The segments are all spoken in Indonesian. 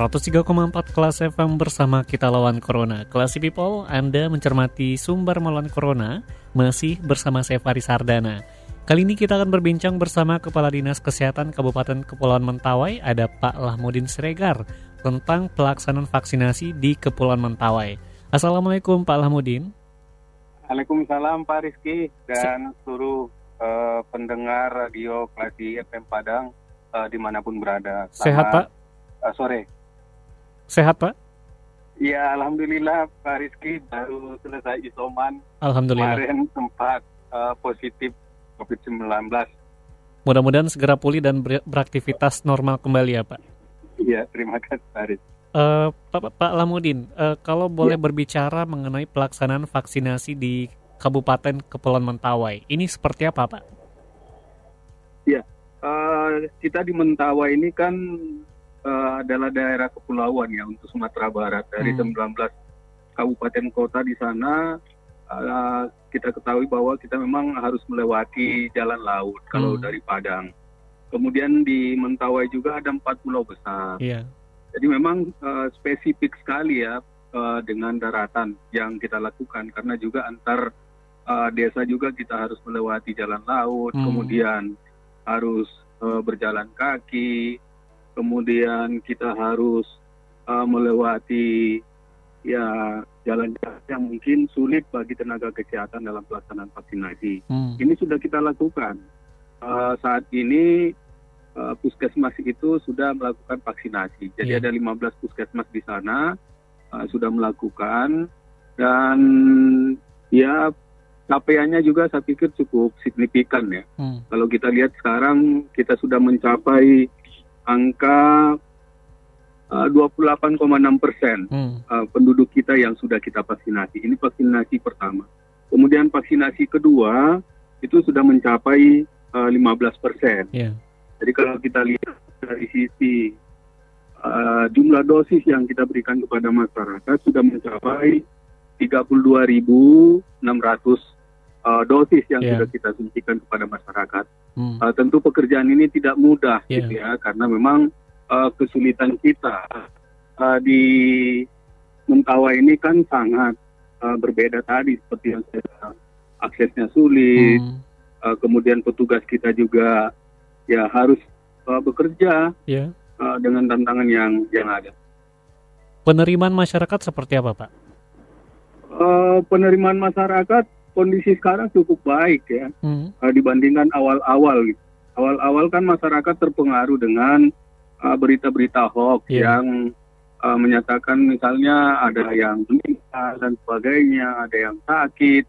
...103,4 kelas FM bersama kita lawan Corona. Classy People, Anda mencermati sumber melawan Corona, masih bersama saya Faris Sardana. Kali ini kita akan berbincang bersama Kepala Dinas Kesehatan Kabupaten Kepulauan Mentawai, ada Pak Lahmudin Siregar, tentang pelaksanaan vaksinasi di Kepulauan Mentawai. Assalamualaikum Pak Lahmudin. Waalaikumsalam Pak Rizky dan seluruh uh, pendengar radio Klasi FM Padang uh, di mana pun berada. Selamat, Sehat Pak? Uh, sore. Sehat Pak? Ya Alhamdulillah Pak Rizky baru selesai isoman. Alhamdulillah. Kemarin sempat uh, positif COVID-19. Mudah-mudahan segera pulih dan ber- beraktivitas normal kembali ya Pak. Iya terima kasih Pak Rizky. Uh, Pak, Pak Lamudin, uh, kalau boleh berbicara mengenai pelaksanaan vaksinasi di Kabupaten Kepulauan Mentawai, ini seperti apa Pak? Ya uh, kita di Mentawai ini kan uh, adalah daerah kepulauan ya untuk Sumatera Barat dari Hmm. 19 kabupaten kota di sana uh, kita ketahui bahwa kita memang harus melewati jalan laut kalau Hmm. dari Padang. Kemudian di Mentawai juga ada empat pulau besar. Iya. Jadi memang uh, spesifik sekali ya uh, dengan daratan yang kita lakukan karena juga antar uh, desa juga kita harus melewati jalan laut, Hmm. kemudian harus uh, berjalan kaki, kemudian kita harus uh, melewati ya jalan-jalan yang mungkin sulit bagi tenaga kesehatan dalam pelaksanaan vaksinasi. Hmm. Ini sudah kita lakukan. Uh, saat ini uh, puskesmas itu sudah melakukan vaksinasi. Jadi Iya. ada 15 puskesmas di sana uh, sudah melakukan dan ya capaiannya juga saya pikir cukup signifikan ya. Hmm. Kalau kita lihat sekarang kita sudah mencapai angka uh, 28,6 persen Hmm. uh, penduduk kita yang sudah kita vaksinasi. Ini vaksinasi pertama. Kemudian vaksinasi kedua itu sudah mencapai uh, 15 persen. Iya. Jadi kalau kita lihat dari sisi uh, jumlah dosis yang kita berikan kepada masyarakat sudah mencapai 32.600 uh, dosis yang Yeah. sudah kita suntikan kepada masyarakat. Hmm. Uh, tentu pekerjaan ini tidak mudah Yeah. gitu ya karena memang uh, kesulitan kita uh, di Mentawai ini kan sangat uh, berbeda tadi seperti yang saya aksesnya sulit, Hmm. uh, kemudian petugas kita juga ya harus uh, bekerja Iya. uh, dengan tantangan yang yang ada. Penerimaan masyarakat seperti apa Pak? Uh, penerimaan masyarakat kondisi sekarang cukup baik ya. Hmm. uh, dibandingkan awal-awal gitu. Awal-awal kan masyarakat terpengaruh dengan uh, berita-berita hoax Iya. yang uh, menyatakan misalnya ada yang meninggal dan sebagainya, ada yang sakit.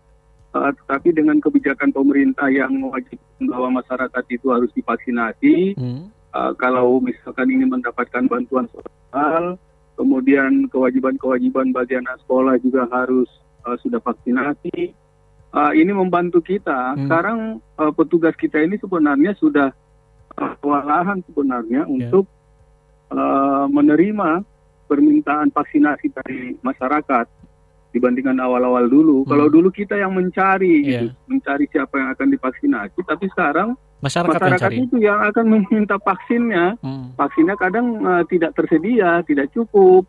Uh, tetapi dengan kebijakan pemerintah yang mewajibkan bahwa masyarakat itu harus divaksinasi, Hmm. uh, kalau misalkan ini mendapatkan bantuan sosial, kemudian kewajiban-kewajiban bagi anak sekolah juga harus uh, sudah vaksinasi. Uh, ini membantu kita. Hmm. Sekarang uh, petugas kita ini sebenarnya sudah uh, kewalahan sebenarnya untuk uh, menerima permintaan vaksinasi dari masyarakat dibandingkan awal-awal dulu. Hmm. Kalau dulu kita yang mencari, gitu, Iya. mencari siapa yang akan divaksinasi, tapi sekarang Masyarakat, yang masyarakat itu yang akan meminta vaksinnya Hmm. vaksinnya kadang uh, tidak tersedia, tidak cukup.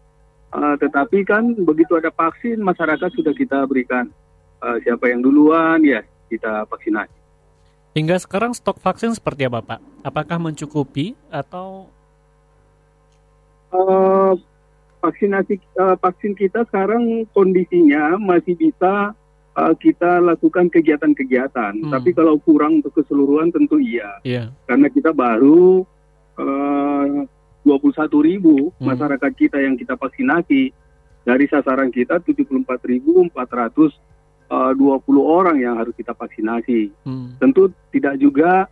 Uh, tetapi kan begitu ada vaksin, masyarakat sudah kita berikan uh, siapa yang duluan, ya kita vaksinasi. Hingga sekarang stok vaksin seperti apa Pak? Apakah mencukupi atau Uh, vaksinasi uh, vaksin kita sekarang kondisinya masih bisa uh, kita lakukan kegiatan-kegiatan. Hmm. Tapi kalau kurang untuk keseluruhan tentu iya, Iya. karena kita baru uh, 21 ribu Hmm. masyarakat kita yang kita vaksinasi dari sasaran kita 74.420 orang yang harus kita vaksinasi. Hmm. Tentu tidak juga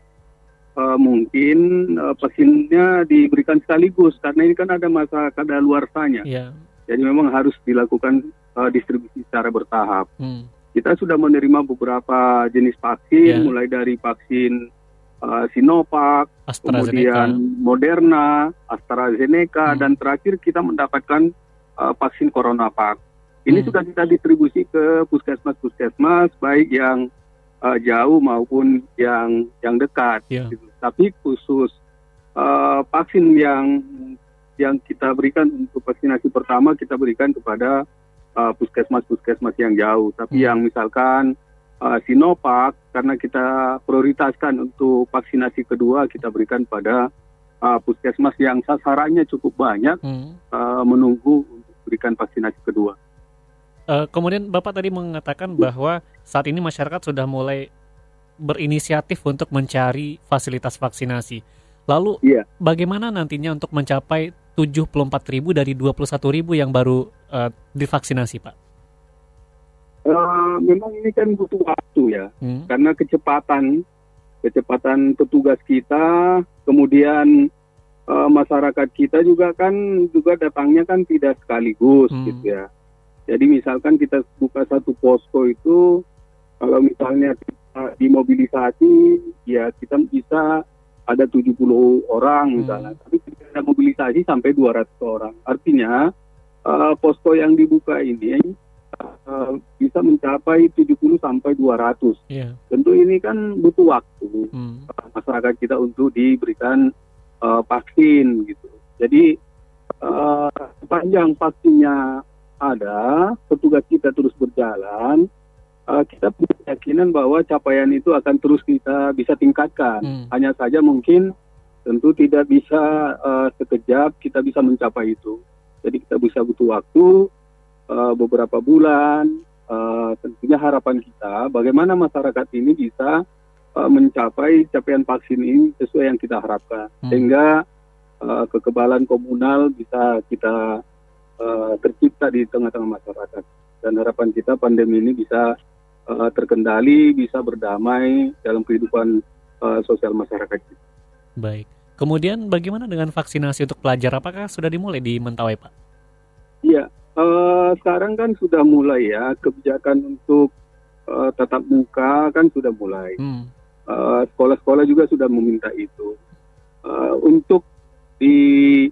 uh, mungkin uh, vaksinnya diberikan sekaligus karena ini kan ada masa kadaluarsanya. Iya. Jadi memang harus dilakukan uh, distribusi secara bertahap. Hmm. Kita sudah menerima beberapa jenis vaksin, Ya. mulai dari vaksin uh, Sinovac, kemudian Moderna, AstraZeneca, Hmm. dan terakhir kita mendapatkan uh, vaksin CoronaVac. Ini Hmm. sudah kita distribusi ke puskesmas-puskesmas, baik yang uh, jauh maupun yang yang dekat. Ya. gitu. Tapi khusus uh, vaksin yang yang kita berikan untuk vaksinasi pertama kita berikan kepada uh, puskesmas-puskesmas yang jauh. Tapi Hmm. yang misalkan uh, Sinovac karena kita prioritaskan untuk vaksinasi kedua kita berikan pada uh, puskesmas yang sasarannya cukup banyak Hmm. uh, menunggu untuk berikan vaksinasi kedua. Eh, kemudian Bapak tadi mengatakan bahwa saat ini masyarakat sudah mulai berinisiatif untuk mencari fasilitas vaksinasi. Lalu Iya. bagaimana nantinya untuk mencapai 74.000 dari 21.000 yang baru eh, divaksinasi, Pak? Uh, memang ini kan butuh waktu ya. Hmm. karena kecepatan kecepatan petugas kita kemudian eh, masyarakat kita juga kan juga datangnya kan tidak sekaligus Hmm. gitu ya jadi misalkan kita buka satu posko itu kalau misalnya kita dimobilisasi ya kita bisa ada 70 orang Hmm. misalnya tapi kita ada mobilisasi sampai 200 orang artinya eh, posko yang dibuka ini eh, bisa mencapai 70 sampai 200 Iya. tentu ini kan butuh waktu Hmm. uh, masyarakat kita untuk diberikan uh, vaksin gitu. Jadi uh, sepanjang vaksinnya ada, petugas kita terus berjalan, uh, kita punya keyakinan bahwa capaian itu akan terus kita bisa tingkatkan. Hmm. Hanya saja mungkin tentu tidak bisa uh, sekejap kita bisa mencapai itu. Jadi kita bisa butuh waktu uh, beberapa bulan. Uh, tentunya harapan kita bagaimana masyarakat ini bisa uh, mencapai capaian vaksin ini sesuai yang kita harapkan, Hmm. sehingga uh, kekebalan komunal bisa kita uh, tercipta di tengah-tengah masyarakat. Dan harapan kita pandemi ini bisa uh, terkendali, bisa berdamai dalam kehidupan uh, sosial masyarakat kita. Baik. Kemudian bagaimana dengan vaksinasi untuk pelajar? Apakah sudah dimulai di Mentawai, Pak? Iya, eh, sekarang kan sudah mulai ya kebijakan untuk eh, tatap muka kan sudah mulai. Hmm. Eh, Sekolah-sekolah juga sudah meminta itu. Eh, untuk di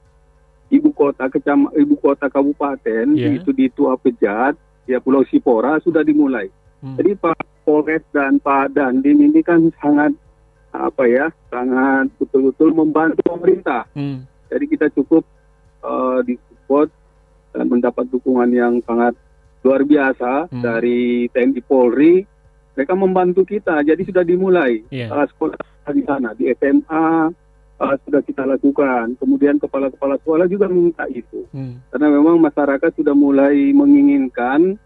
ibu kota kecam ibu kota kabupaten Iya. itu di Tua Pejat ya Pulau Sipora sudah dimulai. Hmm. Jadi Pak Polres dan Pak Dandim ini kan sangat apa ya sangat betul-betul membantu pemerintah. Hmm. Jadi kita cukup uh, disupport dan mendapat dukungan yang sangat luar biasa Hmm. dari TNI Polri. Mereka membantu kita, jadi sudah dimulai Iya. uh, sekolah di sana di SMA uh, sudah kita lakukan. Kemudian kepala-kepala sekolah juga meminta itu, Hmm. karena memang masyarakat sudah mulai menginginkan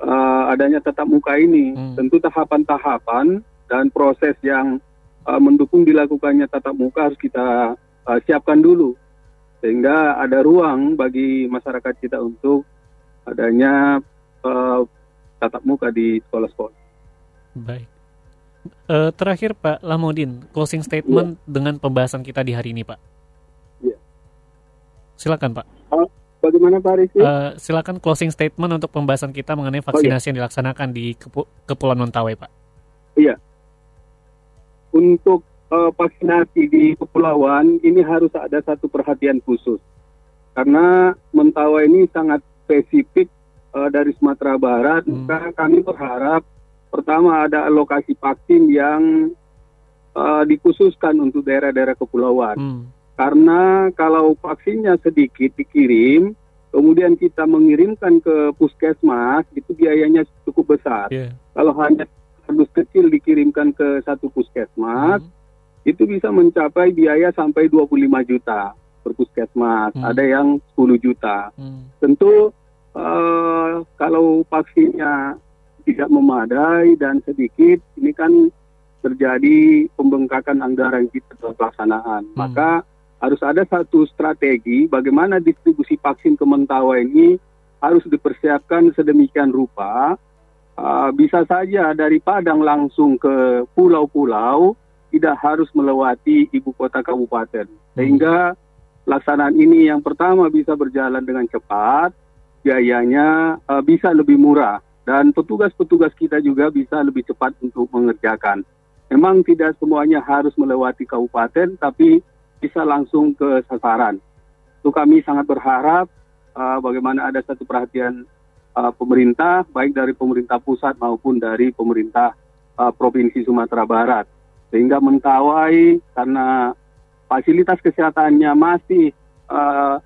uh, adanya tatap muka ini. Hmm. Tentu tahapan-tahapan dan proses yang uh, mendukung dilakukannya tatap muka harus kita uh, siapkan dulu sehingga ada ruang bagi masyarakat kita untuk adanya uh, tatap muka di sekolah-sekolah. Baik. Eh, terakhir Pak Lamodin, closing statement dengan pembahasan kita di hari ini, Pak. Iya. Silakan, Pak. Bagaimana Pak Rizky? Eh, silakan closing statement untuk pembahasan kita mengenai vaksinasi yang dilaksanakan di Kepu- Kepulauan Mentawai, Pak. untuk uh, vaksinasi di kepulauan ini harus ada satu perhatian khusus karena Mentawai ini sangat spesifik uh, dari Sumatera Barat. Hmm. Kami berharap pertama ada alokasi vaksin yang uh, dikhususkan untuk daerah-daerah kepulauan. Hmm. Karena kalau vaksinnya sedikit dikirim, kemudian kita mengirimkan ke puskesmas, itu biayanya cukup besar. Iya. Kalau hanya kardus kecil dikirimkan ke satu puskesmas, Hmm. itu bisa mencapai biaya sampai 25 juta per puskesmas. Hmm. Ada yang 10 juta. Hmm. Tentu eh, kalau vaksinnya tidak memadai dan sedikit, ini kan terjadi pembengkakan anggaran kita dalam pelaksanaan. Hmm. Maka harus ada satu strategi bagaimana distribusi vaksin ke Mentawai ini harus dipersiapkan sedemikian rupa. Uh, bisa saja dari Padang langsung ke pulau-pulau tidak harus melewati ibu kota kabupaten. Sehingga laksanaan ini yang pertama bisa berjalan dengan cepat, biayanya uh, bisa lebih murah dan petugas-petugas kita juga bisa lebih cepat untuk mengerjakan. Memang tidak semuanya harus melewati kabupaten, tapi bisa langsung ke sasaran. Itu kami sangat berharap uh, bagaimana ada satu perhatian uh, pemerintah, baik dari pemerintah pusat maupun dari pemerintah uh, Provinsi Sumatera Barat. Sehingga mentawai karena fasilitas kesehatannya masih uh,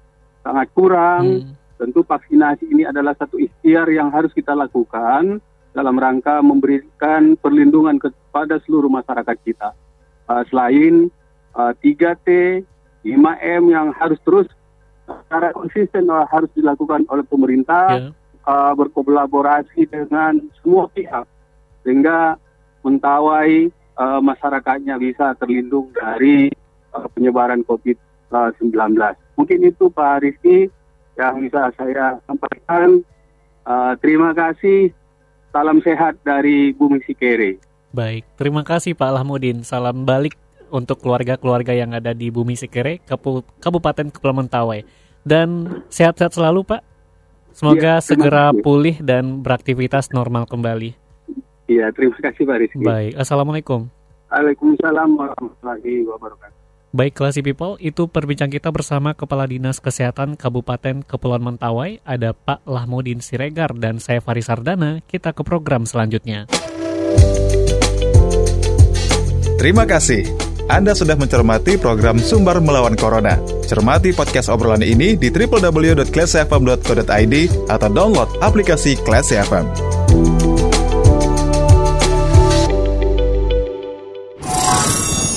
sangat kurang, hmm. Tentu vaksinasi ini adalah satu ikhtiar yang harus kita lakukan dalam rangka memberikan perlindungan kepada seluruh masyarakat kita. Uh, selain uh, 3T, 5M yang harus terus secara konsisten uh, harus dilakukan oleh pemerintah yeah. uh, berkolaborasi dengan semua pihak sehingga mentawai uh, masyarakatnya bisa terlindung dari uh, penyebaran COVID-19. Mungkin itu Pak Rizky yang bisa saya sampaikan. Uh, terima kasih Salam sehat dari Bumi Sikere. Baik, terima kasih Pak Lahmudin. Salam balik untuk keluarga-keluarga yang ada di Bumi Sikere, Kabupaten Kepulauan Mentawai. Dan sehat-sehat selalu Pak. Semoga ya, segera kasih. pulih dan beraktivitas normal kembali. Iya, terima kasih Pak Rizky. Baik, Assalamualaikum. Waalaikumsalam warahmatullahi wabarakatuh. Baik, Classy People, itu perbincang kita bersama Kepala Dinas Kesehatan Kabupaten Kepulauan Mentawai, ada Pak Lahmudin Siregar dan saya Faris Sardana. Kita ke program selanjutnya. Terima kasih. Anda sudah mencermati program Sumber Melawan Corona. Cermati podcast obrolan ini di www.classfm.co.id atau download aplikasi Classy FM.